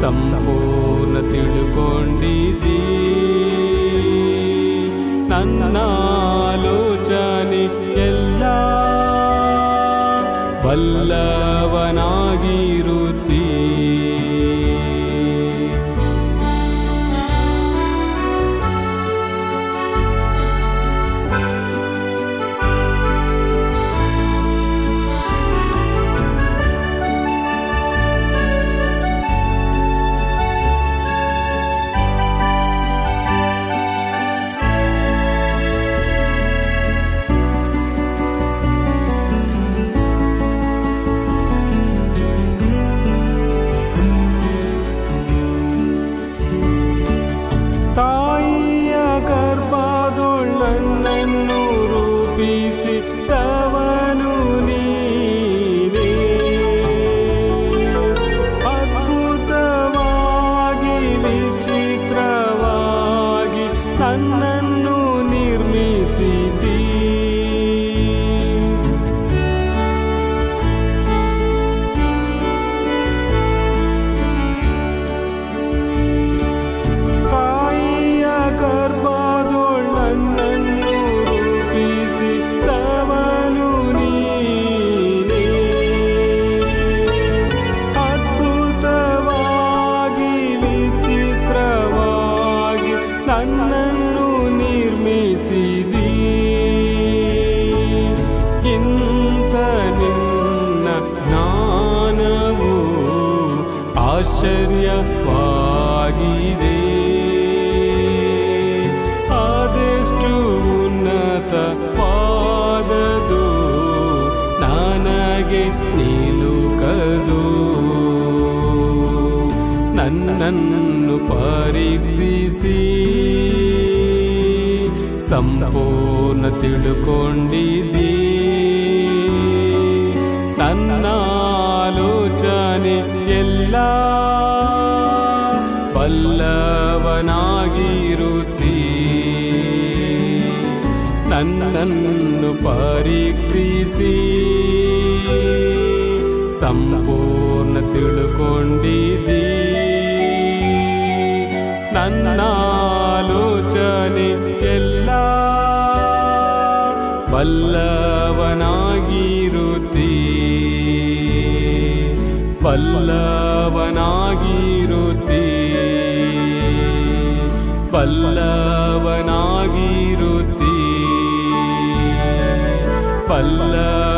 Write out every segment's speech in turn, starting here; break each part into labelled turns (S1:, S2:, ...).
S1: ಸಂಪೂರ್ಣ ತಿಳ್ಕೊಂಡಿದ್ದೀ. ನನ್ನ ಆಲೋಚನೆ ಎಲ್ಲ ಬಲ್ಲವನಾಗಿರುತ್ತೀ the ನನ್ನನ್ನು ಪರೀಕ್ಷಿಸಿ ಸಂಪೂರ್ಣ ತಿಳುಕೊಂಡಿದ್ದೀ. ನನ್ನ ಆಲೋಚನೆ ಎಲ್ಲ ಬಲ್ಲವನಾಗಿರುತ್ತೀ. ನನ್ನನ್ನು
S2: ಪರೀಕ್ಷಿಸಿ ಸಂಪೂರ್ಣ ತಿಳುಕೊಂಡಿದ್ದೀ. ನನ್ನ ಆಲೋಚನೆ ಎಲ್ಲ ಪಲ್ಲವನಾಗಿರುತ್ತಿ. ಪಲ್ಲವನಾಗಿರುತ್ತಿ. ಪಲ್ಲವನಾಗಿರುತ್ತಿ. ಬಲ್ಲವನಾಗಿರುತ್ತೀ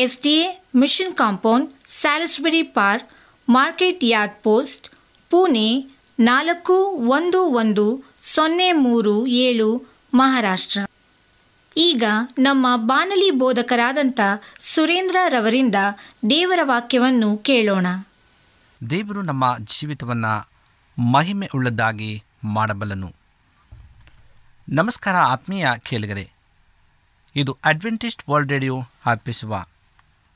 S3: S D A mission compound, Salisbury park, market yard post, Pune ನಾಲ್ಕು ಒಂದು ಒಂದು ಸೊನ್ನೆ ಮೂರು ಏಳು, ಮಹಾರಾಷ್ಟ್ರ. ಈಗ ನಮ್ಮ ಬಾನಲಿ ಬೋಧಕರಾದಂಥ ಸುರೇಂದ್ರ ರವರಿಂದ ದೇವರ ವಾಕ್ಯವನ್ನು ಕೇಳೋಣ.
S4: ದೇವರು ನಮ್ಮ ಜೀವಿತವನ್ನು ಮಹಿಮೆ ಉಳ್ಳದಾಗಿ ಮಾಡಬಲ್ಲನು. ನಮಸ್ಕಾರ ಆತ್ಮೀಯ ಕೇಳಿಗರೆ, ಇದು ಅಡ್ವೆಂಟಿಸ್ಟ್ ವರ್ಲ್ಡ್ ರೇಡಿಯೋ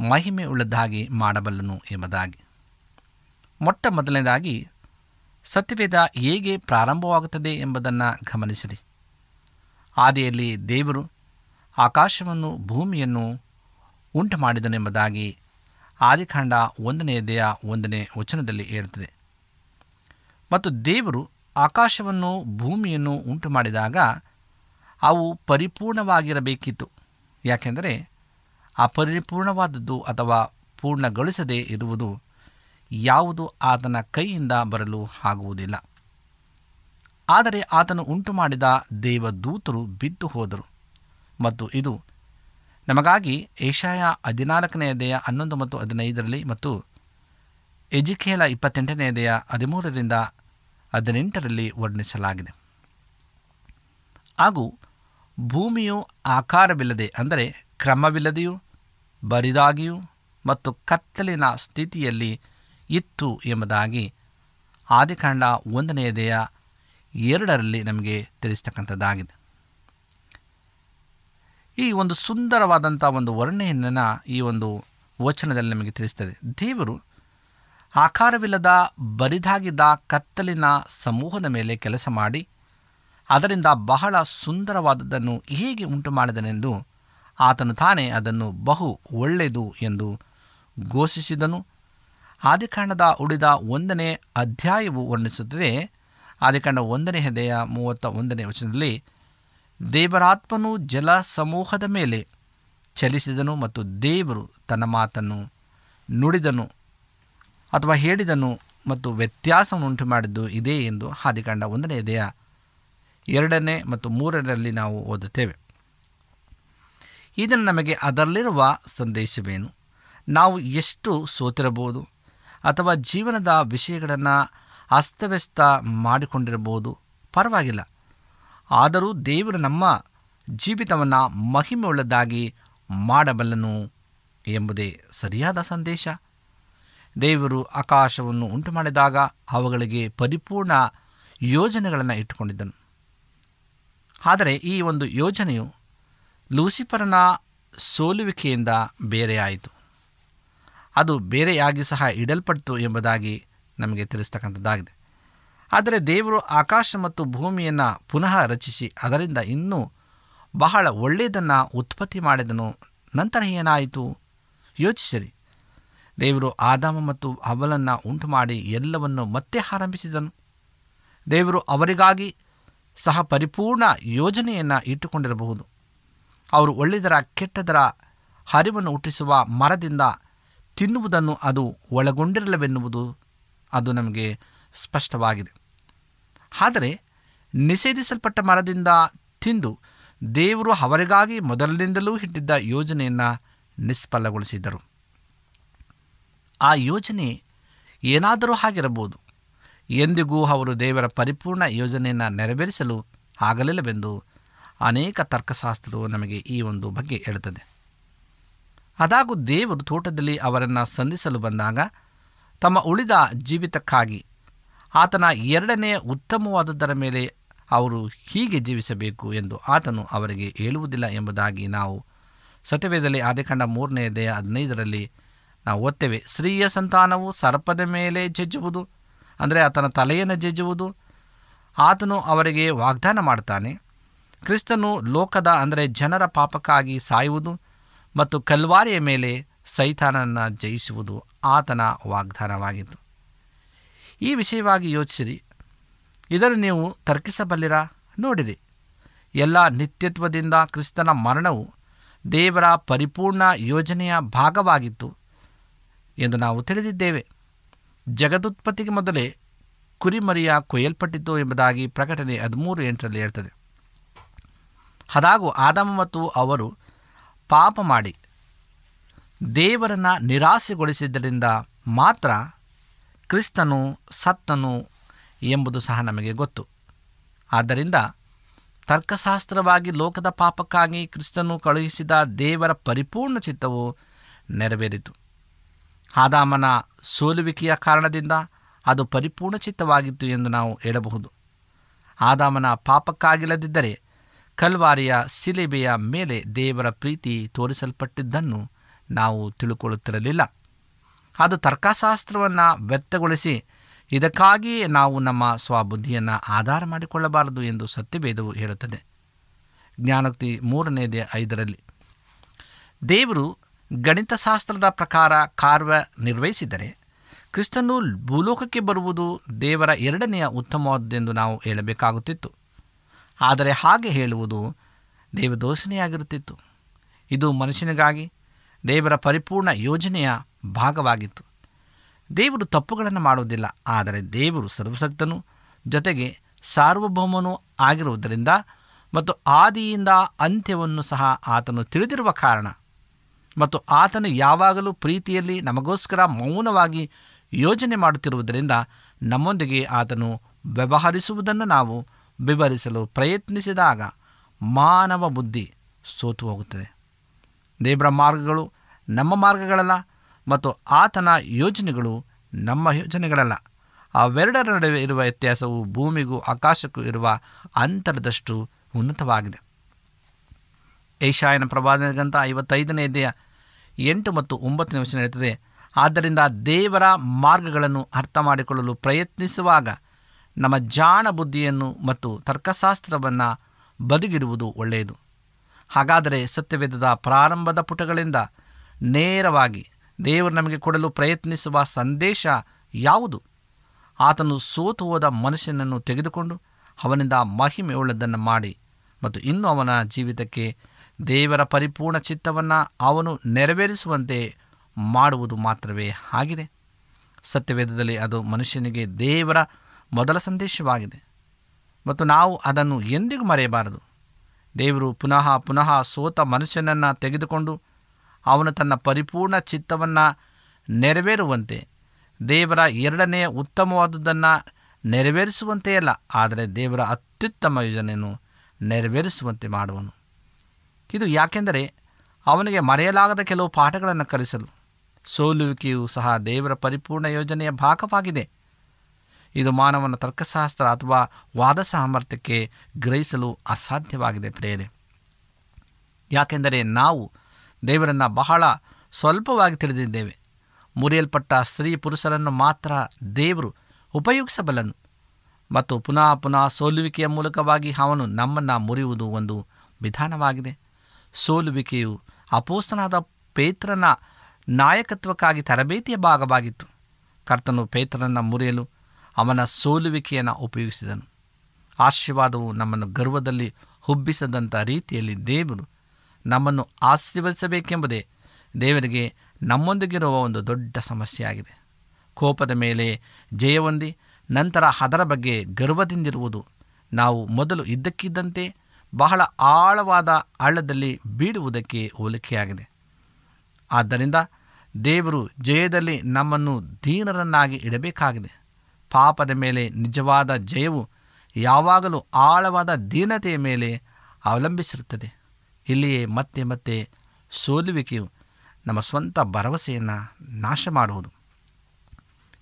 S4: ಮಹಿಮೆ ಉಳ್ಳದ್ದಾಗಿ ಮಾಡಬಲ್ಲನು ಎಂಬುದಾಗಿ. ಮೊಟ್ಟ ಮೊದಲನೇದಾಗಿ, ಸತ್ಯವೇದ ಹೇಗೆ ಪ್ರಾರಂಭವಾಗುತ್ತದೆ ಎಂಬುದನ್ನು ಗಮನಿಸಿರಿ. ಆದಿಯಲ್ಲಿ ದೇವರು ಆಕಾಶವನ್ನು ಭೂಮಿಯನ್ನು ಉಂಟು ಮಾಡಿದನೆಂಬುದಾಗಿ ಆದಿಕಾಂಡ ಒಂದನೇ ದೇಹ ಒಂದನೇ ವಚನದಲ್ಲಿ ಹೇಳುತ್ತದೆ. ಮತ್ತು ದೇವರು ಆಕಾಶವನ್ನು ಭೂಮಿಯನ್ನು ಉಂಟು ಮಾಡಿದಾಗ ಅವು ಪರಿಪೂರ್ಣವಾಗಿರಬೇಕಿತ್ತು. ಯಾಕೆಂದರೆ ಅಪರಿಪೂರ್ಣವಾದದ್ದು ಅಥವಾ ಪೂರ್ಣಗೊಳಿಸದೇ ಇರುವುದು ಯಾವುದು ಆತನ ಕೈಯಿಂದ ಬರಲು ಆಗುವುದಿಲ್ಲ. ಆದರೆ ಆತನು ಉಂಟು ಮಾಡಿದ ದೇವದೂತರು ಬಿದ್ದು ಹೋದರು. ಮತ್ತು ಇದು ನಮಗಾಗಿ ಏಷಾಯ ಹದಿನಾಲ್ಕನೆಯದೆಯ ಹನ್ನೊಂದು ಮತ್ತು ಹದಿನೈದರಲ್ಲಿ ಮತ್ತು ಎಜಿಕೇಲ ಇಪ್ಪತ್ತೆಂಟನೆಯದೆಯ ಹದಿಮೂರರಿಂದ ಹದಿನೆಂಟರಲ್ಲಿ ವರ್ಣಿಸಲಾಗಿದೆ. ಹಾಗೂ ಭೂಮಿಯು ಆಕಾರವಿಲ್ಲದೆ, ಅಂದರೆ ಕ್ರಮವಿಲ್ಲದೆಯೂ, ಬರಿದಾಗಿಯೂ ಮತ್ತು ಕತ್ತಲಿನ ಸ್ಥಿತಿಯಲ್ಲಿ ಇತ್ತು ಎಂಬುದಾಗಿ ಆದಿಕಾಂಡ ಒಂದನೆಯದೆಯ ಎರಡರಲ್ಲಿ ನಮಗೆ ತಿಳಿಸ್ತಕ್ಕಂಥದ್ದಾಗಿದೆ. ಈ ಒಂದು ಸುಂದರವಾದಂಥ ಒಂದು ವರ್ಣೆಯನ್ನು ಈ ಒಂದು ವಚನದಲ್ಲಿ ನಮಗೆ ತಿಳಿಸ್ತದೆ. ದೇವರು ಆಕಾರವಿಲ್ಲದ, ಬರಿದಾಗಿದ್ದ ಕತ್ತಲಿನ ಸಮೂಹದ ಮೇಲೆ ಕೆಲಸ ಮಾಡಿ, ಅದರಿಂದ ಬಹಳ ಸುಂದರವಾದದ್ದನ್ನು ಹೇಗೆ ಉಂಟು ಮಾಡಿದನೆಂದು ಆತನು ತಾನೇ ಅದನ್ನು ಬಹು ಒಳ್ಳೆಯದು ಎಂದು ಘೋಷಿಸಿದನು. ಆದಿಕಾಂಡದ ಉಳಿದ ಒಂದನೇ ಅಧ್ಯಾಯವು ವರ್ಣಿಸುತ್ತದೆ. ಆದಿಕಾಂಡ ಒಂದನೇ ಹೃದಯ ಮೂವತ್ತ ಒಂದನೇ ವಚನದಲ್ಲಿ, ದೇವರಾತ್ಮನು ಜಲ ಸಮೂಹದ ಮೇಲೆ ಚಲಿಸಿದನು ಮತ್ತು ದೇವರು ತನ್ನ ಮಾತನ್ನು ನುಡಿದನು ಅಥವಾ ಹೇಳಿದನು ಮತ್ತು ವ್ಯತ್ಯಾಸವನ್ನು ಉಂಟು ಮಾಡಿದ್ದು ಇದೇ ಎಂದು ಆದಿಕಾಂಡ ಒಂದನೇ ಹೃದಯ ಎರಡನೇ ಮತ್ತು ಮೂರರಲ್ಲಿ ನಾವು ಓದುತ್ತೇವೆ. ಇದನ್ನು ನಮಗೆ ಅದರಲ್ಲಿರುವ ಸಂದೇಶವೇನು? ನಾವು ಎಷ್ಟು ಸೋತಿರಬಹುದು? ಅಥವಾ ಜೀವನದ ವಿಷಯಗಳನ್ನು ಅಸ್ತವ್ಯಸ್ತ ಮಾಡಿಕೊಂಡಿರಬಹುದು? ಪರವಾಗಿಲ್ಲ. ಆದರೂ ದೇವರು ನಮ್ಮ ಜೀವಿತವನ್ನು ಮಹಿಮೆಯುಳ್ಳದಾಗಿ ಮಾಡಬಲ್ಲನು ಎಂಬುದೇ ಸರಿಯಾದ ಸಂದೇಶ. ದೇವರು ಆಕಾಶವನ್ನು ಉಂಟು ಮಾಡಿದಾಗ ಅವುಗಳಿಗೆ ಪರಿಪೂರ್ಣ ಯೋಜನೆಗಳನ್ನು ಇಟ್ಟುಕೊಂಡಿದ್ದನು. ಆದರೆ ಈ ಒಂದು ಯೋಜನೆಯು ಲೂಸಿಫರನ ಸೋಲುವಿಕೆಯಿಂದ ಬೇರೆಯಾಯಿತು. ಅದು ಬೇರೆಯಾಗಿ ಸಹ ಇಡಲ್ಪಟ್ಟು ಎಂಬುದಾಗಿ ನಮಗೆ ತಿಳಿಸ್ತಕ್ಕಂಥದ್ದಾಗಿದೆ. ಆದರೆ ದೇವರು ಆಕಾಶ ಮತ್ತು ಭೂಮಿಯನ್ನು ಪುನಃ ರಚಿಸಿ ಅದರಿಂದ ಇನ್ನೂ ಬಹಳ ಒಳ್ಳೆಯದನ್ನು ಉತ್ಪತ್ತಿ ಮಾಡಿದನು, ನಂತರ ಏನಾಯಿತು? ಯೋಚಿಸಿರಿ. ದೇವರು ಆದಾಮ ಮತ್ತು ಅವಲನ್ನು ಉಂಟು ಮಾಡಿ ಎಲ್ಲವನ್ನು ಮತ್ತೆ ಆರಂಭಿಸಿದನು. ದೇವರು ಅವರಿಗಾಗಿ ಸಹ ಪರಿಪೂರ್ಣ ಯೋಜನೆಯನ್ನು ಇಟ್ಟುಕೊಂಡಿರಬಹುದು. ಅವರು ಒಳ್ಳೆಯದರ ಕೆಟ್ಟದರ ಹರಿವನ್ನು ಹುಟ್ಟಿಸುವ ಮರದಿಂದ ತಿನ್ನುವುದನ್ನು ಅದು ಒಳಗೊಂಡಿರಲವೆನ್ನುವುದು ಅದು ನಮಗೆ ಸ್ಪಷ್ಟವಾಗಿದೆ. ಆದರೆ ನಿಷೇಧಿಸಲ್ಪಟ್ಟ ಮರದಿಂದ ತಿಂದು ದೇವರು ಅವರಿಗಾಗಿ ಮೊದಲಿನಿಂದಲೂ ಇಟ್ಟಿದ್ದ ಯೋಜನೆಯನ್ನು ನಿಷ್ಫಲಗೊಳಿಸಿದ್ದರು ಆ ಯೋಜನೆ ಏನಾದರೂ ಆಗಿರಬಹುದು ಎಂದಿಗೂ ಅವರು ದೇವರ ಪರಿಪೂರ್ಣ ಯೋಜನೆಯನ್ನು ನೆರವೇರಿಸಲು ಆಗಲಿಲ್ಲವೆಂದು ಅನೇಕ ತರ್ಕಶಾಸ್ತ್ರವು ನಮಗೆ ಈ ಒಂದು ಬಗ್ಗೆ ಹೇಳುತ್ತದೆ. ಅದಾಗೂ ದೇವರು ತೋಟದಲ್ಲಿ ಅವರನ್ನು ಸಂಧಿಸಲು ಬಂದಾಗ ತಮ್ಮ ಉಳಿದ ಜೀವಿತಕ್ಕಾಗಿ ಆತನ ಎರಡನೇ ಉತ್ತಮವಾದದ್ದರ ಮೇಲೆ ಅವರು ಹೀಗೆ ಜೀವಿಸಬೇಕು ಎಂದು ಆತನು ಅವರಿಗೆ ಹೇಳುವುದಿಲ್ಲ ಎಂಬುದಾಗಿ ನಾವು ಸತ್ಯವೇದಲ್ಲಿ ಆದಿಕಂಡ ಮೂರನೇ ದೇಹ ಹದಿನೈದರಲ್ಲಿ ನಾವು ಓದ್ತೇವೆ. ಸ್ತ್ರೀಯ ಸಂತಾನವು ಸರ್ಪದ ಮೇಲೆ ಜಜ್ಜುವುದು, ಅಂದರೆ ಆತನ ತಲೆಯನ್ನು ಜಜ್ಜುವುದು. ಆತನು ಅವರಿಗೆ ವಾಗ್ದಾನ ಮಾಡ್ತಾನೆ. ಕ್ರಿಸ್ತನು ಲೋಕದ, ಅಂದರೆ ಜನರ ಪಾಪಕ್ಕಾಗಿ ಸಾಯುವುದು ಮತ್ತು ಕಲ್ವಾರಿಯ ಮೇಲೆ ಸೈತಾನನ್ನು ಜಯಿಸುವುದು ಆತನ ವಾಗ್ದಾನವಾಗಿತ್ತು. ಈ ವಿಷಯವಾಗಿ ಯೋಚಿಸಿರಿ. ಇದನ್ನು ನೀವು ತರ್ಕಿಸಬಲ್ಲಿರ? ನೋಡಿರಿ. ಎಲ್ಲ ನಿತ್ಯತ್ವದಿಂದ ಕ್ರಿಸ್ತನ ಮರಣವು ದೇವರ ಪರಿಪೂರ್ಣ ಯೋಜನೆಯ ಭಾಗವಾಗಿತ್ತು ಎಂದು ನಾವು ತಿಳಿದಿದ್ದೇವೆ. ಜಗದುತ್ಪತ್ತಿಗೆ ಮೊದಲೇ ಕುರಿಮರಿಯ ಕೊಯ್ಯಲ್ಪಟ್ಟಿತು ಎಂಬುದಾಗಿ ಪ್ರಕಟಣೆ ಹದಿಮೂರು ಎಂಟರಲ್ಲಿ ಹೇಳ್ತದೆ. ಅದಾಗೂ ಆದಮ ಮತ್ತು ಅವರು ಪಾಪ ಮಾಡಿ ದೇವರನ್ನು ನಿರಾಸೆಗೊಳಿಸಿದ್ದರಿಂದ ಮಾತ್ರ ಕ್ರಿಸ್ತನು ಸತ್ತನು ಎಂಬುದು ಸಹ ನಮಗೆ ಗೊತ್ತು. ಆದ್ದರಿಂದ ತರ್ಕಶಾಸ್ತ್ರವಾಗಿ ಲೋಕದ ಪಾಪಕ್ಕಾಗಿ ಕ್ರಿಸ್ತನು ಕಳುಹಿಸಿದ ದೇವರ ಪರಿಪೂರ್ಣ ಚಿತ್ತವು ನೆರವೇರಿತು. ಆದಾಮನ ಸೋಲುವಿಕೆಯ ಕಾರಣದಿಂದ ಅದು ಪರಿಪೂರ್ಣ ಚಿತ್ತವಾಗಿತ್ತು ಎಂದು ನಾವು ಹೇಳಬಹುದು. ಆದಾಮನ ಪಾಪಕ್ಕಾಗಿಲ್ಲದಿದ್ದರೆ ಕಲ್ವಾರಿಯ ಸಿಲೆಬೆಯ ಮೇಲೆ ದೇವರ ಪ್ರೀತಿ ತೋರಿಸಲ್ಪಟ್ಟಿದ್ದನ್ನು ನಾವು ತಿಳುಕೊಳ್ಳುತ್ತಿರಲಿಲ್ಲ. ಅದು ತರ್ಕಶಾಸ್ತ್ರವನ್ನು ವ್ಯಕ್ತಗೊಳಿಸಿ ಇದಕ್ಕಾಗಿಯೇ ನಾವು ನಮ್ಮ ಸ್ವಬುದ್ಧಿಯನ್ನು ಆಧಾರ ಮಾಡಿಕೊಳ್ಳಬಾರದು ಎಂದು ಸತ್ಯವೇದವು ಹೇಳುತ್ತದೆ. ಜ್ಞಾನೋಕ್ತಿ ಮೂರನೇದೇ ಐದರಲ್ಲಿ, ದೇವರು ಗಣಿತಶಾಸ್ತ್ರದ ಪ್ರಕಾರ ಕಾರ್ಯ ನಿರ್ವಹಿಸಿದರೆ ಕ್ರಿಸ್ತನು ಭೂಲೋಕಕ್ಕೆ ಬರುವುದು ದೇವರ ಎರಡನೆಯ ಉತ್ತಮವಾದದ್ದೆಂದು ನಾವು ಹೇಳಬೇಕಾಗುತ್ತಿತ್ತು. ಆದರೆ ಹಾಗೆ ಹೇಳುವುದು ದೇವದೋಷಣೆಯಾಗಿರುತ್ತಿತ್ತು ಇದು ಮನುಷ್ಯನಿಗಾಗಿ ದೇವರ ಪರಿಪೂರ್ಣ ಯೋಜನೆಯ ಭಾಗವಾಗಿತ್ತು. ದೇವರು ತಪ್ಪುಗಳನ್ನು ಮಾಡುವುದಿಲ್ಲ, ಆದರೆ ದೇವರು ಸರ್ವಶಕ್ತನು, ಜೊತೆಗೆ ಸಾರ್ವಭೌಮನೂ ಆಗಿರುವುದರಿಂದ ಮತ್ತು ಆದಿಯಿಂದ ಅಂತ್ಯವನ್ನು ಸಹ ಆತನು ತಿಳಿದಿರುವ ಕಾರಣ. ಮತ್ತು ಆತನು ಯಾವಾಗಲೂ ಪ್ರೀತಿಯಲ್ಲಿ ನಮಗೋಸ್ಕರ ಮೌನವಾಗಿ ಯೋಜನೆ ಮಾಡುತ್ತಿರುವುದರಿಂದ ನಮ್ಮೊಂದಿಗೆ ಆತನು ವ್ಯವಹರಿಸುವುದನ್ನು ನಾವು ವಿವರಿಸಲು ಪ್ರಯತ್ನಿಸಿದಾಗ ಮಾನವ ಬುದ್ಧಿ ಸೋತು ಹೋಗುತ್ತದೆ. ದೇವರ ಮಾರ್ಗಗಳು ನಮ್ಮ ಮಾರ್ಗಗಳಲ್ಲ ಮತ್ತು ಆತನ ಯೋಜನೆಗಳು ನಮ್ಮ ಯೋಜನೆಗಳಲ್ಲ. ಅವೆರಡರ ನಡುವೆ ಇರುವ ವ್ಯತ್ಯಾಸವು ಭೂಮಿಗೂ ಆಕಾಶಕ್ಕೂ ಇರುವ ಅಂತರದಷ್ಟು ಉನ್ನತವಾಗಿದೆ. ಏಷಾಯನ ಪ್ರವಾದನೆಗಂತ ಐವತ್ತೈದನೇ ಅಧ್ಯಾಯ ಎಂಟು ಮತ್ತು ಒಂಬತ್ತು ನಿಮಿಷ ನಡೆಯುತ್ತದೆ ಆದ್ದರಿಂದ ದೇವರ ಮಾರ್ಗಗಳನ್ನು ಅರ್ಥ ಮಾಡಿಕೊಳ್ಳಲು ಪ್ರಯತ್ನಿಸುವಾಗ ನಮ್ಮ ಜಾಣ ಬುದ್ಧಿಯನ್ನು ಮತ್ತು ತರ್ಕಶಾಸ್ತ್ರವನ್ನು ಬದುಗಿಡುವುದು ಒಳ್ಳೆಯದು. ಹಾಗಾದರೆ ಸತ್ಯವೇದದ ಪ್ರಾರಂಭದ ಪುಟಗಳಿಂದ ನೇರವಾಗಿ ದೇವರು ನಮಗೆ ಕೊಡಲು ಪ್ರಯತ್ನಿಸುವ ಸಂದೇಶ ಯಾವುದು? ಆತನು ಸೋತು ಹೋದ ಮನುಷ್ಯನನ್ನು ತೆಗೆದುಕೊಂಡು ಅವನಿಂದ ಮಹಿಮೆಯುಳ್ಳದನ್ನು ಮಾಡಿ ಮತ್ತು ಇನ್ನು ಅವನ ಜೀವಿತಕ್ಕೆ ದೇವರ ಪರಿಪೂರ್ಣ ಚಿತ್ತವನ್ನು ಅವನು ನೆರವೇರಿಸುವಂತೆ ಮಾಡುವುದು ಮಾತ್ರವೇ ಆಗಿದೆ. ಸತ್ಯವೇದದಲ್ಲಿ ಅದು ಮನುಷ್ಯನಿಗೆ ದೇವರ ಮೊದಲ ಸಂದೇಶವಾಗಿದೆ. ಮತ್ತು ನಾವು ಅದನ್ನು ಎಂದಿಗೂ ಮರೆಯಬಾರದು. ದೇವರು ಪುನಃ ಪುನಃ ಸೋತ ಮನುಷ್ಯನನ್ನು ತೆಗೆದುಕೊಂಡು ಅವನು ತನ್ನ ಪರಿಪೂರ್ಣ ಚಿತ್ತವನ್ನು ನೆರವೇರುವಂತೆ, ದೇವರ ಎರಡನೆಯ ಉತ್ತಮವಾದುದನ್ನು ನೆರವೇರಿಸುವಂತೆ ಅಲ್ಲ ಆದರೆ ದೇವರ ಅತ್ಯುತ್ತಮ ಯೋಜನೆಯನ್ನು ನೆರವೇರಿಸುವಂತೆ ಮಾಡುವನು. ಇದು ಯಾಕೆಂದರೆ ಅವನಿಗೆ ಮರೆಯಲಾಗದ ಕೆಲವು ಪಾಠಗಳನ್ನು ಕಲಿಸಲು ಸೋಲುವಿಕೆಯು ಸಹ ದೇವರ ಪರಿಪೂರ್ಣ ಯೋಜನೆಯ ಭಾಗವಾಗಿದೆ. ಇದು ಮಾನವನ ತರ್ಕಶಾಸ್ತ್ರ ಅಥವಾ ವಾದ ಸಾಮರ್ಥ್ಯಕ್ಕೆ ಗ್ರಹಿಸಲು ಅಸಾಧ್ಯವಾಗಿದೆ ಪ್ರೇರೆ ಯಾಕೆಂದರೆ ನಾವು ದೇವರನ್ನು ಬಹಳ ಸ್ವಲ್ಪವಾಗಿ ತಿಳಿದಿದ್ದೇವೆ. ಮುರಿಯಲ್ಪಟ್ಟ ಸ್ತ್ರೀ ಪುರುಷರನ್ನು ಮಾತ್ರ ದೇವರು ಉಪಯೋಗಿಸಬಲ್ಲನು. ಮತ್ತು ಪುನಃ ಪುನಃ ಸೋಲುವಿಕೆಯ ಮೂಲಕವಾಗಿ ಅವನು ನಮ್ಮನ್ನು ಮುರಿಯುವುದು ಒಂದು ವಿಧಾನವಾಗಿದೆ. ಸೋಲುವಿಕೆಯು ಅಪೋಸ್ತನಾದ ಪೇತ್ರನ ನಾಯಕತ್ವಕ್ಕಾಗಿ ತರಬೇತಿಯ ಭಾಗವಾಗಿತ್ತು. ಕರ್ತನು ಪೇತ್ರನನ್ನು ಮುರಿಯಲು ಅವನ ಸೋಲುವಿಕೆಯನ್ನು ಉಪಯೋಗಿಸಿದನು. ಆಶೀರ್ವಾದವು ನಮ್ಮನ್ನು ಗರ್ವದಲ್ಲಿ ಹುಬ್ಬಿಸದಂಥ ರೀತಿಯಲ್ಲಿ ದೇವರು ನಮ್ಮನ್ನು ಆಶೀರ್ವದಿಸಬೇಕೆಂಬುದೇ ದೇವರಿಗೆ ನಮ್ಮೊಂದಿಗಿರುವ ಒಂದು ದೊಡ್ಡ ಸಮಸ್ಯೆಯಾಗಿದೆ. ಕೋಪದ ಮೇಲೆ ಜಯವೊಂದಿ ನಂತರ ಅದರ ಬಗ್ಗೆ ಗರ್ವದಿಂದಿರುವುದು ನಾವು ಮೊದಲು ಇದ್ದಕ್ಕಿದ್ದಂತೆ ಬಹಳ ಆಳವಾದ ಆಳದಲ್ಲಿ ಬೀಳುವುದಕ್ಕೆ ಹೋಲಿಕೆಯಾಗಿದೆ. ಆದ್ದರಿಂದ ದೇವರು ಜಯದಲ್ಲಿ ನಮ್ಮನ್ನು ದೀನರನ್ನಾಗಿ ಇಡಬೇಕಾಗಿದೆ. ಪಾಪದ ಮೇಲೆ ನಿಜವಾದ ಜಯವು ಯಾವಾಗಲೂ ಆಳವಾದ ದೀನತೆಯ ಮೇಲೆ ಅವಲಂಬಿಸಿರುತ್ತದೆ. ಇಲ್ಲಿಯೇ ಮತ್ತೆ ಮತ್ತೆ ಸೋಲುವಿಕೆಯು ನಮ್ಮ ಸ್ವಂತ ಭರವಸೆಯನ್ನು ನಾಶ ಮಾಡುವುದು.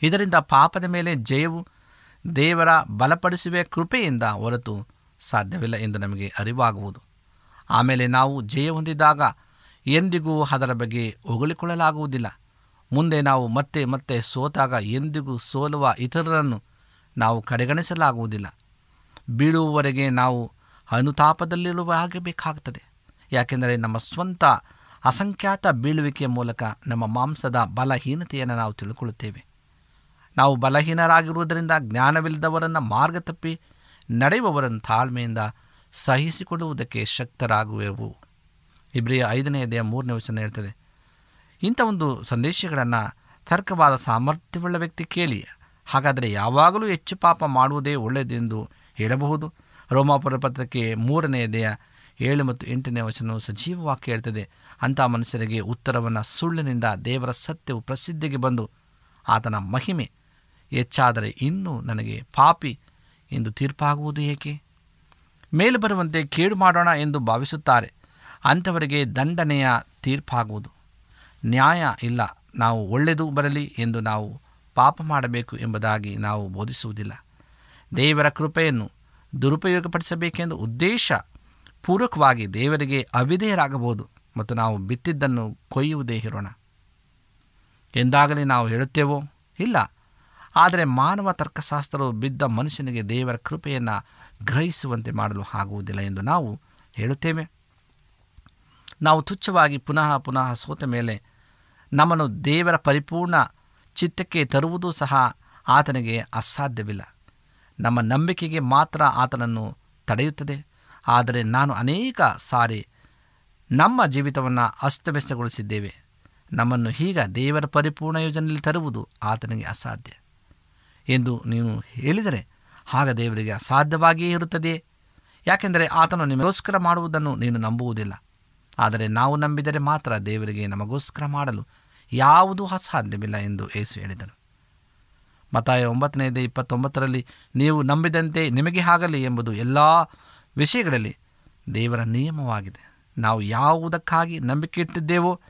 S4: ಇದರಿಂದ ಪಾಪದ ಮೇಲೆ ಜಯವು ದೇವರ ಬಲಪಡಿಸುವ ಕೃಪೆಯಿಂದ ಹೊರತು ಸಾಧ್ಯವಿಲ್ಲ ಎಂದು ನಮಗೆ ಅರಿವಾಗುವುದು. ಆಮೇಲೆ ನಾವು ಜಯ ಹೊಂದಿದಾಗ ಎಂದಿಗೂ ಅದರ ಬಗ್ಗೆ ಹೊಗಳಿಕೊಳ್ಳಲಾಗುವುದಿಲ್ಲ. ಮುಂದೆ ನಾವು ಮತ್ತೆ ಮತ್ತೆ ಸೋತಾಗ ಎಂದಿಗೂ ಸೋಲುವ ಇತರರನ್ನು ನಾವು ಕಡೆಗಣಿಸಲಾಗುವುದಿಲ್ಲ. ಬೀಳುವವರೆಗೆ ನಾವು ಅನುತಾಪದಲ್ಲಿರುವ ಹಾಗೆ ಬೇಕಾಗ್ತದೆ ಯಾಕೆಂದರೆ ನಮ್ಮ ಸ್ವಂತ ಅಸಂಖ್ಯಾತ ಬೀಳುವಿಕೆಯ ಮೂಲಕ ನಮ್ಮ ಮಾಂಸದ ಬಲಹೀನತೆಯನ್ನು ನಾವು ತಿಳ್ಕೊಳ್ಳುತ್ತೇವೆ. ನಾವು ಬಲಹೀನರಾಗಿರುವುದರಿಂದ ಜ್ಞಾನವಿಲ್ಲದವರನ್ನು ಮಾರ್ಗ ತಪ್ಪಿ ನಡೆಯುವವರನ್ನು ತಾಳ್ಮೆಯಿಂದ ಸಹಿಸಿಕೊಳ್ಳುವುದಕ್ಕೆ ಶಕ್ತರಾಗುವೆವು. ಇಬ್ರಿಯ ಐದನೇ ದೇಹ ಮೂರನೇ ವಚನ ಹೇಳ್ತದೆ ಇಂಥ ಒಂದು ಸಂದೇಶಗಳನ್ನು ತರ್ಕವಾದ ಸಾಮರ್ಥ್ಯವುಳ್ಳ ವ್ಯಕ್ತಿ ಕೇಳಿ, ಹಾಗಾದರೆ ಯಾವಾಗಲೂ ಹೆಚ್ಚು ಪಾಪ ಮಾಡುವುದೇ ಒಳ್ಳೆಯದೆಂದು ಹೇಳಬಹುದು? ರೋಮಾಪುರ ಪತ್ರಕ್ಕೆ ಮೂರನೇ ದೇಹ ಏಳು ಮತ್ತು ಎಂಟನೇ ವಚನವು ಸಜೀವವಾಗಿ ಹೇಳ್ತದೆ, ಅಂಥ ಮನುಷ್ಯರಿಗೆ ಉತ್ತರವನ್ನು ಸುಳ್ಳಿನಿಂದ ದೇವರ ಸತ್ಯವು ಪ್ರಸಿದ್ಧಿಗೆ ಬಂದು ಆತನ ಮಹಿಮೆ ಹೆಚ್ಚಾದರೆ ಇನ್ನೂ ನನಗೆ ಪಾಪಿ ಎಂದು ತೀರ್ಪಾಗುವುದು ಏಕೆ? ಮೇಲೆ ಬರುವಂತೆ ಕೇಡು ಮಾಡೋಣ ಎಂದು ಭಾವಿಸುತ್ತಾರೆ, ಅಂಥವರಿಗೆ ದಂಡನೆಯ ತೀರ್ಪಾಗುವುದು. ನ್ಯಾಯ ಇಲ್ಲ. ನಾವು ಒಳ್ಳೆಯದು ಬರಲಿ ಎಂದು ನಾವು ಪಾಪ ಮಾಡಬೇಕು ಎಂಬುದಾಗಿ ನಾವು ಬೋಧಿಸುವುದಿಲ್ಲ. ದೇವರ ಕೃಪೆಯನ್ನು ದುರುಪಯೋಗಪಡಿಸಬೇಕೆಂದು ಉದ್ದೇಶ ಪೂರ್ವಕವಾಗಿ ದೇವರಿಗೆ ಅವಿಧೇಯರಾಗಬಹುದು ಮತ್ತು ನಾವು ಬಿತ್ತಿದ್ದನ್ನು ಕೊಯ್ಯುವುದೇ ಇರೋಣ ಎಂದಾಗಲೇ ನಾವು ಹೇಳುತ್ತೇವೋ? ಇಲ್ಲ. ಆದರೆ ಮಾನವ ತರ್ಕಶಾಸ್ತ್ರವು ಬಿದ್ದ ಮನುಷ್ಯನಿಗೆ ದೇವರ ಕೃಪೆಯನ್ನು ಗ್ರಹಿಸುವಂತೆ ಮಾಡಲು ಆಗುವುದಿಲ್ಲ ಎಂದು ನಾವು ಹೇಳುತ್ತೇವೆ. ನಾವು ತುಚ್ಛವಾಗಿ ಪುನಃ ಪುನಃ ಸೋತ ಮೇಲೆ ನಮ್ಮನ್ನು ದೇವರ ಪರಿಪೂರ್ಣ ಚಿತ್ತಕ್ಕೆ ತರುವುದೂ ಸಹ ಆತನಿಗೆ ಅಸಾಧ್ಯವಿಲ್ಲ. ನಮ್ಮ ನಂಬಿಕೆಗೆ ಮಾತ್ರ ಆತನನ್ನು ತಡೆಯುತ್ತದೆ. ಆದರೆ ನಾನು ಅನೇಕ ಸಾರಿ ನಮ್ಮ ಜೀವಿತವನ್ನು ಅಸ್ತವ್ಯಸ್ತಗೊಳಿಸಿದ್ದೇವೆ. ನಮ್ಮನ್ನು ಈಗ ದೇವರ ಪರಿಪೂರ್ಣ ಯೋಜನೆಯಲ್ಲಿ ತರುವುದು ಆತನಿಗೆ ಅಸಾಧ್ಯ. ಎಂದು ನೀನು ಹೇಳಿದರೆ ಆಗ ದೇವರಿಗೆ ಅಸಾಧ್ಯವಾಗಿಯೇ ಇರುತ್ತದೆ. ಯಾಕೆಂದರೆ ಆತನು ನಿಮಗೋಸ್ಕರ ಮಾಡುವುದನ್ನು ನೀನು ನಂಬುವುದಿಲ್ಲ. ಆದರೆ ನಾವು ನಂಬಿದರೆ ಮಾತ್ರ ದೇವರಿಗೆ ನಮಗೋಸ್ಕರ ಮಾಡಲು ಯಾವುದೂ ಅಸಾಧ್ಯವಿಲ್ಲ ಎಂದು ಏಸು ಹೇಳಿದರು ಮತಾಯ ಒಂಬತ್ತನೇದೇ ಇಪ್ಪತ್ತೊಂಬತ್ತರಲ್ಲಿ ನೀವು ನಂಬಿದಂತೆ ನಿಮಗೆ ಆಗಲಿ ಎಂಬುದು ಎಲ್ಲ ವಿಷಯಗಳಲ್ಲಿ ದೇವರ ನಿಯಮವಾಗಿದೆ. ನಾವು ಯಾವುದಕ್ಕಾಗಿ ನಂಬಿಕೆ ಇಟ್ಟಿದ್ದೇವೋ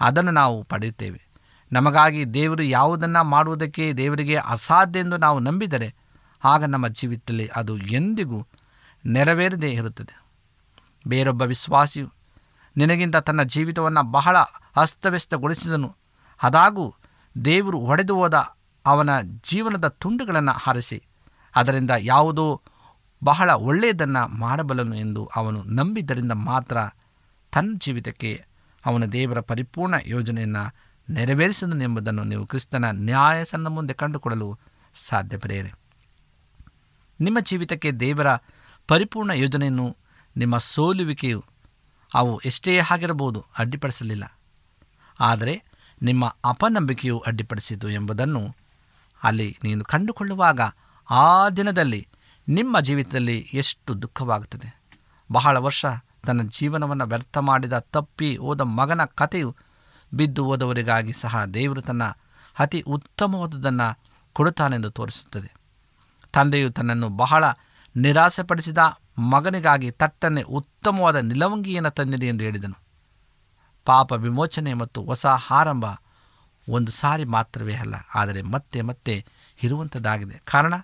S4: ಅದನ್ನು ನಾವು ಪಡೆಯುತ್ತೇವೆ. ನಮಗಾಗಿ ದೇವರು ಯಾವುದನ್ನು ಮಾಡುವುದಕ್ಕೆ ದೇವರಿಗೆ ಅಸಾಧ್ಯ ಎಂದು ನಾವು ನಂಬಿದರೆ ಆಗ ನಮ್ಮ ಜೀವಿತದಲ್ಲಿ ಅದು ಎಂದಿಗೂ ನೆರವೇರದೇ ಇರುತ್ತದೆ. ಬೇರೊಬ್ಬ ವಿಶ್ವಾಸಿಯು ನಿನಗಿಂತ ತನ್ನ ಜೀವಿತವನ್ನು ಬಹಳ ಅಸ್ತವ್ಯಸ್ತಗೊಳಿಸಿದನು. ಅದಾಗೂ ದೇವರು ಒಡೆದು ಹೋದ ಅವನ ಜೀವನದ ತುಂಡುಗಳನ್ನು ಹಾರಿಸಿ, ಅದರಿಂದ ಯಾವುದೋ ಬಹಳ ಒಳ್ಳೆಯದನ್ನು ಮಾಡಬಲ್ಲನು ಎಂದು ಅವನು ನಂಬಿದ್ದರಿಂದ ಮಾತ್ರ ತನ್ನ ಜೀವಿತಕ್ಕೆ ಅವನ ದೇವರ ಪರಿಪೂರ್ಣ ಯೋಜನೆಯನ್ನು ನೆರವೇರಿಸಿದನು ಎಂಬುದನ್ನು ನೀವು ಕ್ರಿಸ್ತನ ನ್ಯಾಯಸನ್ನ ಮುಂದೆ ಕಂಡುಕೊಳ್ಳಲು ಸಾಧ್ಯ ನಿಮ್ಮ ಜೀವಿತಕ್ಕೆ ದೇವರ ಪರಿಪೂರ್ಣ ಯೋಜನೆಯನ್ನು ನಿಮ್ಮ ಸೋಲುವಿಕೆಯು ಅವು ಎಷ್ಟೇ ಆಗಿರಬಹುದು ಅಡ್ಡಿಪಡಿಸಲಿಲ್ಲ. ಆದರೆ ನಿಮ್ಮ ಅಪನಂಬಿಕೆಯು ಅಡ್ಡಿಪಡಿಸಿತು ಎಂಬುದನ್ನು ಅಲ್ಲಿ ನೀನು ಕಂಡುಕೊಳ್ಳುವಾಗ ಆ ದಿನದಲ್ಲಿ ನಿಮ್ಮ ಜೀವಿತದಲ್ಲಿ ಎಷ್ಟು ದುಃಖವಾಗುತ್ತದೆ. ಬಹಳ ವರ್ಷ ತನ್ನ ಜೀವನವನ್ನು ವ್ಯರ್ಥ ಮಾಡಿದ ತಪ್ಪಿ ಹೋದ ಮಗನ ಕಥೆಯು ಬಿದ್ದು ಹೋದವರಿಗಾಗಿ ಸಹ ದೇವರು ತನ್ನ ಅತಿ ಉತ್ತಮವಾದುದನ್ನು ಕೊಡುತ್ತಾನೆಂದು ತೋರಿಸುತ್ತದೆ. ತಂದೆಯು ತನ್ನನ್ನು ಬಹಳ ನಿರಾಸೆಪಡಿಸಿದ ಮಗನಿಗಾಗಿ ತಟ್ಟನೆ ಉತ್ತಮವಾದ ನಿಲವಂಗಿಯನ್ನು ತಂದಿದೆ ಎಂದು ಹೇಳಿದನು. ಪಾಪ ವಿಮೋಚನೆ ಮತ್ತು ಹೊಸ ಆರಂಭ ಒಂದು ಸಾರಿ ಮಾತ್ರವೇ ಅಲ್ಲ, ಆದರೆ ಮತ್ತೆ ಮತ್ತೆ ಇರುವಂಥದ್ದಾಗಿದೆ ಕಾರಣ,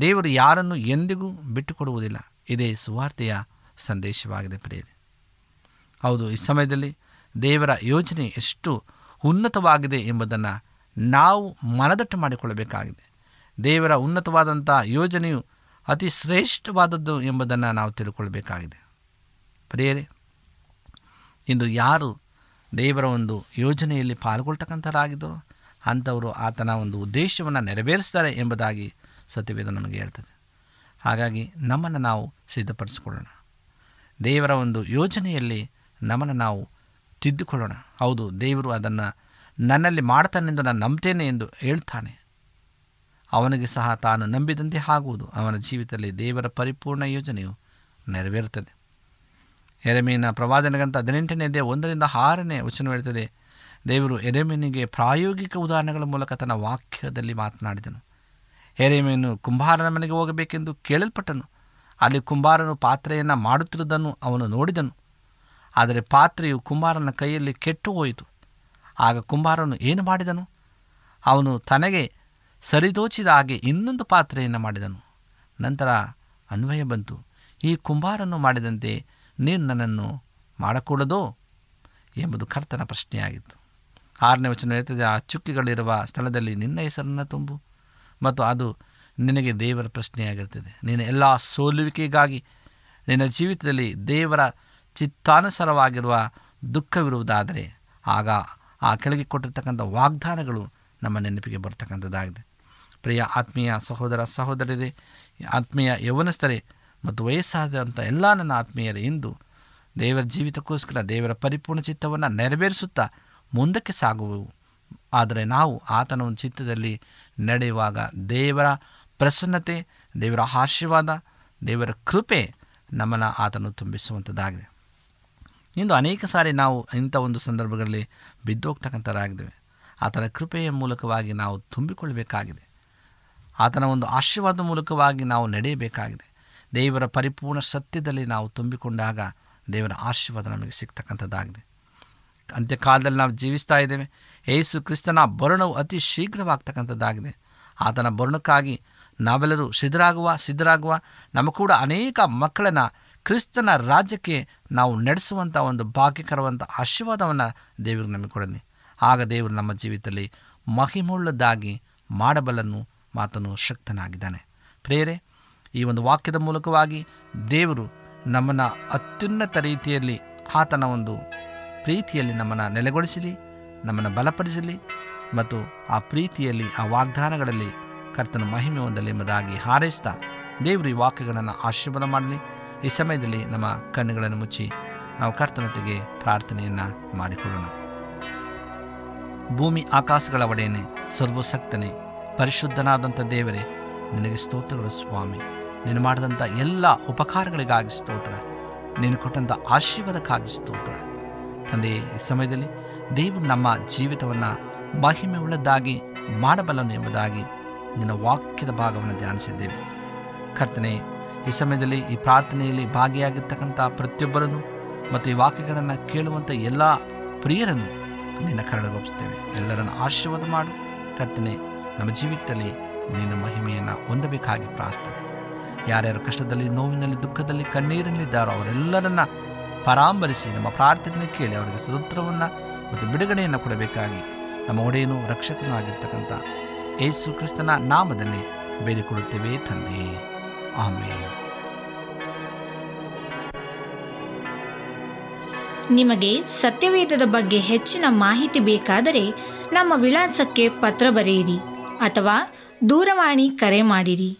S4: ದೇವರು ಯಾರನ್ನು ಎಂದಿಗೂ ಬಿಟ್ಟುಕೊಡುವುದಿಲ್ಲ. ಇದೇ ಸುವಾರ್ತೆಯ ಸಂದೇಶವಾಗಿದೆ ಪ್ರಿಯರೇ. ಹೌದು, ಈ ಸಮಯದಲ್ಲಿ ದೇವರ ಯೋಜನೆ ಎಷ್ಟು ಉನ್ನತವಾಗಿದೆ ಎಂಬುದನ್ನು ನಾವು ಮನದಟ್ಟು ಮಾಡಿಕೊಳ್ಳಬೇಕಾಗಿದೆ. ದೇವರ ಉನ್ನತವಾದಂಥ ಯೋಜನೆಯು ಅತಿ ಶ್ರೇಷ್ಠವಾದದ್ದು ಎಂಬುದನ್ನು ನಾವು ತಿಳ್ಕೊಳ್ಬೇಕಾಗಿದೆ. ಪ್ರಿಯರೇ, ಇಂದು ಯಾರು ದೇವರ ಒಂದು ಯೋಜನೆಯಲ್ಲಿ ಪಾಲ್ಗೊಳ್ತಕ್ಕಂಥರಾಗಿದ್ದರು ಅಂಥವರು ಆತನ ಒಂದು ಉದ್ದೇಶವನ್ನು ನೆರವೇರಿಸ್ತಾರೆ ಎಂಬುದಾಗಿ ಸತ್ಯವೇದ ನಮಗೆ ಹೇಳ್ತದೆ. ಹಾಗಾಗಿ ನಮ್ಮನ್ನು ನಾವು ಸಿದ್ಧಪಡಿಸಿಕೊಳ್ಳೋಣ. ದೇವರ ಒಂದು ಯೋಜನೆಯಲ್ಲಿ ನಮ್ಮನ್ನು ನಾವು ತಿದ್ದುಕೊಳ್ಳೋಣ. ಹೌದು, ದೇವರು ಅದನ್ನು ನನ್ನಲ್ಲಿ ಮಾಡ್ತಾನೆಂದು ನಾನು ನಂಬ್ತೇನೆ ಎಂದು ಹೇಳ್ತಾನೆ. ಅವನಿಗೆ ಸಹ ತಾನು ನಂಬಿದಂತೆ ಆಗುವುದು. ಅವನ ಜೀವಿತದಲ್ಲಿ ದೇವರ ಪರಿಪೂರ್ಣ ಯೋಜನೆಯು ನೆರವೇರುತ್ತದೆ. ಎರೆಮೀನ ಪ್ರವಾದನೆಗಂತ ಹದಿನೆಂಟನೇದೇ ಒಂದರಿಂದ ಆರನೇ ವಚನ ಹೇಳ್ತದೆ, ದೇವರು ಎರೆಮೀನಿಗೆ ಪ್ರಾಯೋಗಿಕ ಉದಾಹರಣೆಗಳ ಮೂಲಕ ತನ್ನ ವಾಕ್ಯದಲ್ಲಿ ಮಾತನಾಡಿದನು. ಎರೆಮೀನು ಕುಂಬಾರನ ಮನೆಗೆ ಹೋಗಬೇಕೆಂದು ಕೇಳಲ್ಪಟ್ಟನು. ಅಲ್ಲಿ ಕುಂಬಾರನು ಪಾತ್ರೆಯನ್ನು ಮಾಡುತ್ತಿರುವುದನ್ನು ಅವನು ನೋಡಿದನು. ಆದರೆ ಪಾತ್ರೆಯು ಕುಂಬಾರನ ಕೈಯಲ್ಲಿ ಕೆಟ್ಟು ಹೋಯಿತು ಆಗ ಕುಂಬಾರನು ಏನು ಮಾಡಿದನು? ಅವನು ತನಗೆ ಸರಿದೋಚಿದ ಹಾಗೆ ಇನ್ನೊಂದು ಪಾತ್ರೆಯನ್ನು ಮಾಡಿದನು. ನಂತರ ಅನ್ವಯ ಬಂತು. ಈ ಕುಂಬಾರನು ಮಾಡಿದಂತೆ ನೀನು ನನ್ನನ್ನು ಮಾಡಕೂಡದು ಎಂಬುದು ಕರ್ತನ ಪ್ರಶ್ನೆಯಾಗಿತ್ತು. ಆರನೇ ವಚನ ಹೇಳ್ತದೆ, ಆ ಚುಕ್ಕಿಗಳಿರುವ ಸ್ಥಳದಲ್ಲಿ ನಿನ್ನ ಹೆಸರನ್ನು ತುಂಬು ಮತ್ತು ಅದು ನಿನಗೆ ದೇವರ ಪ್ರಶ್ನೆಯಾಗಿರ್ತದೆ. ನಿನ್ನ ಎಲ್ಲ ಸೋಲುವಿಕೆಗಾಗಿ ನಿನ್ನ ಜೀವಿತದಲ್ಲಿ ದೇವರ ಚಿತ್ತಾನುಸಾರವಾಗಿರುವ ದುಃಖವಿರುವುದಾದರೆ ಆಗ ಆ ಕೆಳಗೆ ಕೊಟ್ಟಿರ್ತಕ್ಕಂಥ ವಾಗ್ದಾನಗಳು ನಮ್ಮ ನೆನಪಿಗೆ ಬರ್ತಕ್ಕಂಥದ್ದಾಗಿದೆ. ಪ್ರಿಯ ಆತ್ಮೀಯ ಸಹೋದರ ಸಹೋದರರೇ ಆತ್ಮೀಯ ಯೌವನಸ್ಥರೇ ಮತ್ತು ವಯಸ್ಸಾದಂಥ ಎಲ್ಲ ನನ್ನ ಆತ್ಮೀಯರೇ, ಇಂದು ದೇವರ ಜೀವಿತಕ್ಕೋಸ್ಕರ ದೇವರ ಪರಿಪೂರ್ಣ ಚಿತ್ತವನ್ನು ನೆರವೇರಿಸುತ್ತಾ ಮುಂದಕ್ಕೆ ಸಾಗುವೆವು. ಆದರೆ ನಾವು ಆತನ ಒಂದು ಚಿತ್ತದಲ್ಲಿ ನಡೆಯುವಾಗ ದೇವರ ಪ್ರಸನ್ನತೆ, ದೇವರ ಆಶೀರ್ವಾದ, ದೇವರ ಕೃಪೆ ನಮ್ಮನ್ನು ಆತನು ತುಂಬಿಸುವಂಥದ್ದಾಗಿದೆ. ಇಂದು ಅನೇಕ ಸಾರಿ ನಾವು ಇಂಥ ಒಂದು ಸಂದರ್ಭಗಳಲ್ಲಿ ಬಿದ್ದೋಗ್ತಕ್ಕಂಥರಾಗಿದ್ದೇವೆ ಆತನ ಕೃಪೆಯ ಮೂಲಕವಾಗಿ ನಾವು ತುಂಬಿಕೊಳ್ಳಬೇಕಾಗಿದೆ. ಆತನ ಒಂದು ಆಶೀರ್ವಾದ ಮೂಲಕವಾಗಿ ನಾವು ನಡೆಯಬೇಕಾಗಿದೆ. ದೇವರ ಪರಿಪೂರ್ಣ ಸತ್ಯದಲ್ಲಿ ನಾವು ತುಂಬಿಕೊಂಡಾಗ ದೇವರ ಆಶೀರ್ವಾದ ನಮಗೆ ಸಿಗ್ತಕ್ಕಂಥದ್ದಾಗಿದೆ. ಅಂತ್ಯಕಾಲದಲ್ಲಿ ನಾವು ಜೀವಿಸ್ತಾ ಇದ್ದೇವೆ. ಏಸು ಕ್ರಿಸ್ತನ ಬರುಣವು ಅತಿ ಶೀಘ್ರವಾಗ್ತಕ್ಕಂಥದ್ದಾಗಿದೆ. ಆತನ ಬರುಣಕ್ಕಾಗಿ ನಾವೆಲ್ಲರೂ ಸಿದ್ಧರಾಗುವ ಸಿದ್ಧರಾಗುವ, ನಮ್ಮ ಕೂಡ ಅನೇಕ ಮಕ್ಕಳನ್ನು ಕ್ರಿಸ್ತನ ರಾಜ್ಯಕ್ಕೆ ನಾವು ನಡೆಸುವಂಥ ಒಂದು ಭಾಗ್ಯಕರವಂಥ ಆಶೀರ್ವಾದವನ್ನು ದೇವರಿಗೆ ನಮಗೆ ಕೊಡಲಿ. ಆಗ ದೇವರು ನಮ್ಮ ಜೀವಿತದಲ್ಲಿ ಮಹಿಮುಳ್ಳದಾಗಿ ಮಾಡಬಲ್ಲನು ಮಾತನು ಶಕ್ತನಾಗಿದ್ದಾನೆ. ಪ್ರೇರೆ ಈ ಒಂದು ವಾಕ್ಯದ ಮೂಲಕವಾಗಿ ದೇವರು ನಮ್ಮನ್ನು ಅತ್ಯುನ್ನತ ರೀತಿಯಲ್ಲಿ ಆತನ ಒಂದು ಪ್ರೀತಿಯಲ್ಲಿ ನಮ್ಮನ್ನು ನೆಲೆಗೊಳಿಸಲಿ, ನಮ್ಮನ್ನು ಬಲಪಡಿಸಲಿ ಮತ್ತು ಆ ಪ್ರೀತಿಯಲ್ಲಿ, ಆ ವಾಗ್ದಾನಗಳಲ್ಲಿ ಕರ್ತನ ಮಹಿಮೆ ಹೊಂದಲಿ ಎಂಬುದಾಗಿ ಹಾರೈಸ್ತಾ ದೇವರು ಈ ವಾಕ್ಯಗಳನ್ನು ಆಶೀರ್ವಾದ ಮಾಡಲಿ. ಈ ಸಮಯದಲ್ಲಿ ನಮ್ಮ ಕಣ್ಣುಗಳನ್ನು ಮುಚ್ಚಿ ನಾವು ಕರ್ತನೊಟ್ಟಿಗೆ ಪ್ರಾರ್ಥನೆಯನ್ನು ಮಾಡಿಕೊಳ್ಳೋಣ. ಭೂಮಿ ಆಕಾಶಗಳ ಒಡೆಯನೆ, ಸರ್ವಸಕ್ತನೇ, ಪರಿಶುದ್ಧನಾದಂಥ ದೇವರೇ, ನಿನಗೆ ಸ್ತೋತ್ರಗಳು ಸ್ವಾಮಿ. ನೀನು ಮಾಡಿದಂಥ ಎಲ್ಲ ಉಪಕಾರಗಳಿಗಾಗಿ ಸ್ತೋತ್ರ. ನೀನು ಕೊಟ್ಟಂಥ ಆಶೀರ್ವಾದಕ್ಕಾಗಿ ಸ್ತೋತ್ರ. ತಂದೆ, ಈ ಸಮಯದಲ್ಲಿ ದೇವರು ನಮ್ಮ ಜೀವಿತವನ್ನು ಮಹಿಮೆ ಉಳ್ಳದ್ದಾಗಿ ಮಾಡಬಲ್ಲನು ಎಂಬುದಾಗಿ ನಿನ್ನ ವಾಕ್ಯದ ಭಾಗವನ್ನು ಧ್ಯಾನಿಸಿದ್ದೇವೆ. ಕರ್ತನೆ, ಈ ಸಮಯದಲ್ಲಿ ಈ ಪ್ರಾರ್ಥನೆಯಲ್ಲಿ ಭಾಗಿಯಾಗಿರ್ತಕ್ಕಂಥ ಪ್ರತಿಯೊಬ್ಬರನ್ನು ಮತ್ತು ಈ ವಾಕ್ಯಗಳನ್ನು ಕೇಳುವಂಥ ಎಲ್ಲ ಪ್ರಿಯರನ್ನು ನಿನ್ನ ಕರಳಗೊಪ್ಪಿಸ್ತೇವೆ ಎಲ್ಲರನ್ನು ಆಶೀರ್ವಾದ ಮಾಡು. ಕರ್ತನೆ, ನಮ್ಮ ಜೀವಿತದಲ್ಲಿ ನಿನ್ನ ಮಹಿಮೆಯನ್ನು ಹೊಂದಬೇಕಾಗಿ ಪ್ರಾರ್ಥನೆ. ಯಾರ್ಯಾರು ಕಷ್ಟದಲ್ಲಿ, ನೋವಿನಲ್ಲಿ, ದುಃಖದಲ್ಲಿ ಕಣ್ಣೀರಿನಲ್ಲಿದ್ದಾರೋ ಅವರೆಲ್ಲರನ್ನ ಪರಾಮರಿಸಿ ನಮ್ಮ ಪ್ರಾರ್ಥನೆ ಕೇಳಿ ಅವರಿಗೆ ಸ್ವತಂತ್ರವನ್ನು ಮತ್ತು ಬಿಡುಗಡೆಯನ್ನು ಕೊಡಬೇಕಾಗಿ ನಮ್ಮ ಒಡೆಯನು ರಕ್ಷಕನೂ ಆಗಿರ್ತಕ್ಕಂಥ ಯೇಸು ಕ್ರಿಸ್ತನ ನಾಮದಲ್ಲಿ ಬೇಡಿಕೊಳ್ಳುತ್ತೇವೆ ತಂದೆ. ಆಮೇಲೆ
S5: ನಿಮಗೆ ಸತ್ಯವೇದದ ಬಗ್ಗೆ ಹೆಚ್ಚಿನ ಮಾಹಿತಿ ಬೇಕಾದರೆ ನಮ್ಮ ವಿಳಾಸಕ್ಕೆ ಪತ್ರ ಬರೆಯಿರಿ ಅಥವಾ ದೂರವಾಣಿ ಕರೆ ಮಾಡಿರಿ.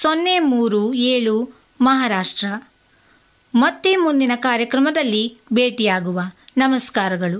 S5: ಸೊನ್ನೆ ಮೂರು ಏಳು ಮಹಾರಾಷ್ಟ್ರ. ಮತ್ತೆ ಮುಂದಿನ ಕಾರ್ಯಕ್ರಮದಲ್ಲಿ ಭೇಟಿಯಾಗುವ ನಮಸ್ಕಾರಗಳು.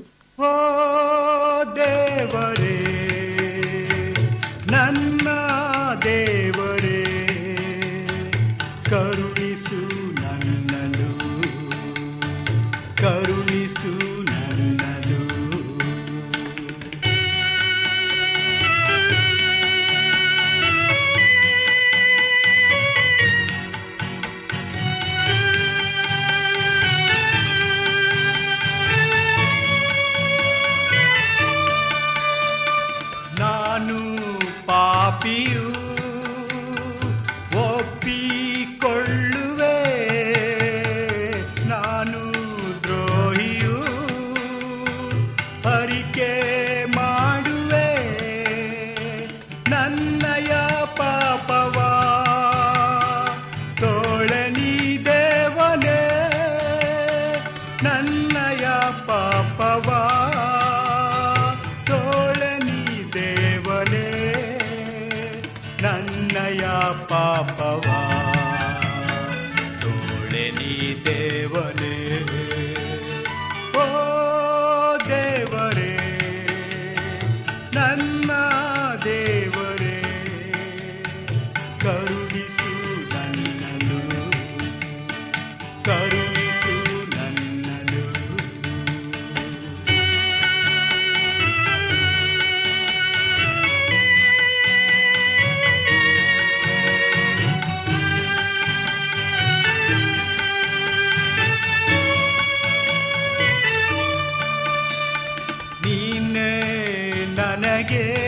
S6: ನನಗೆ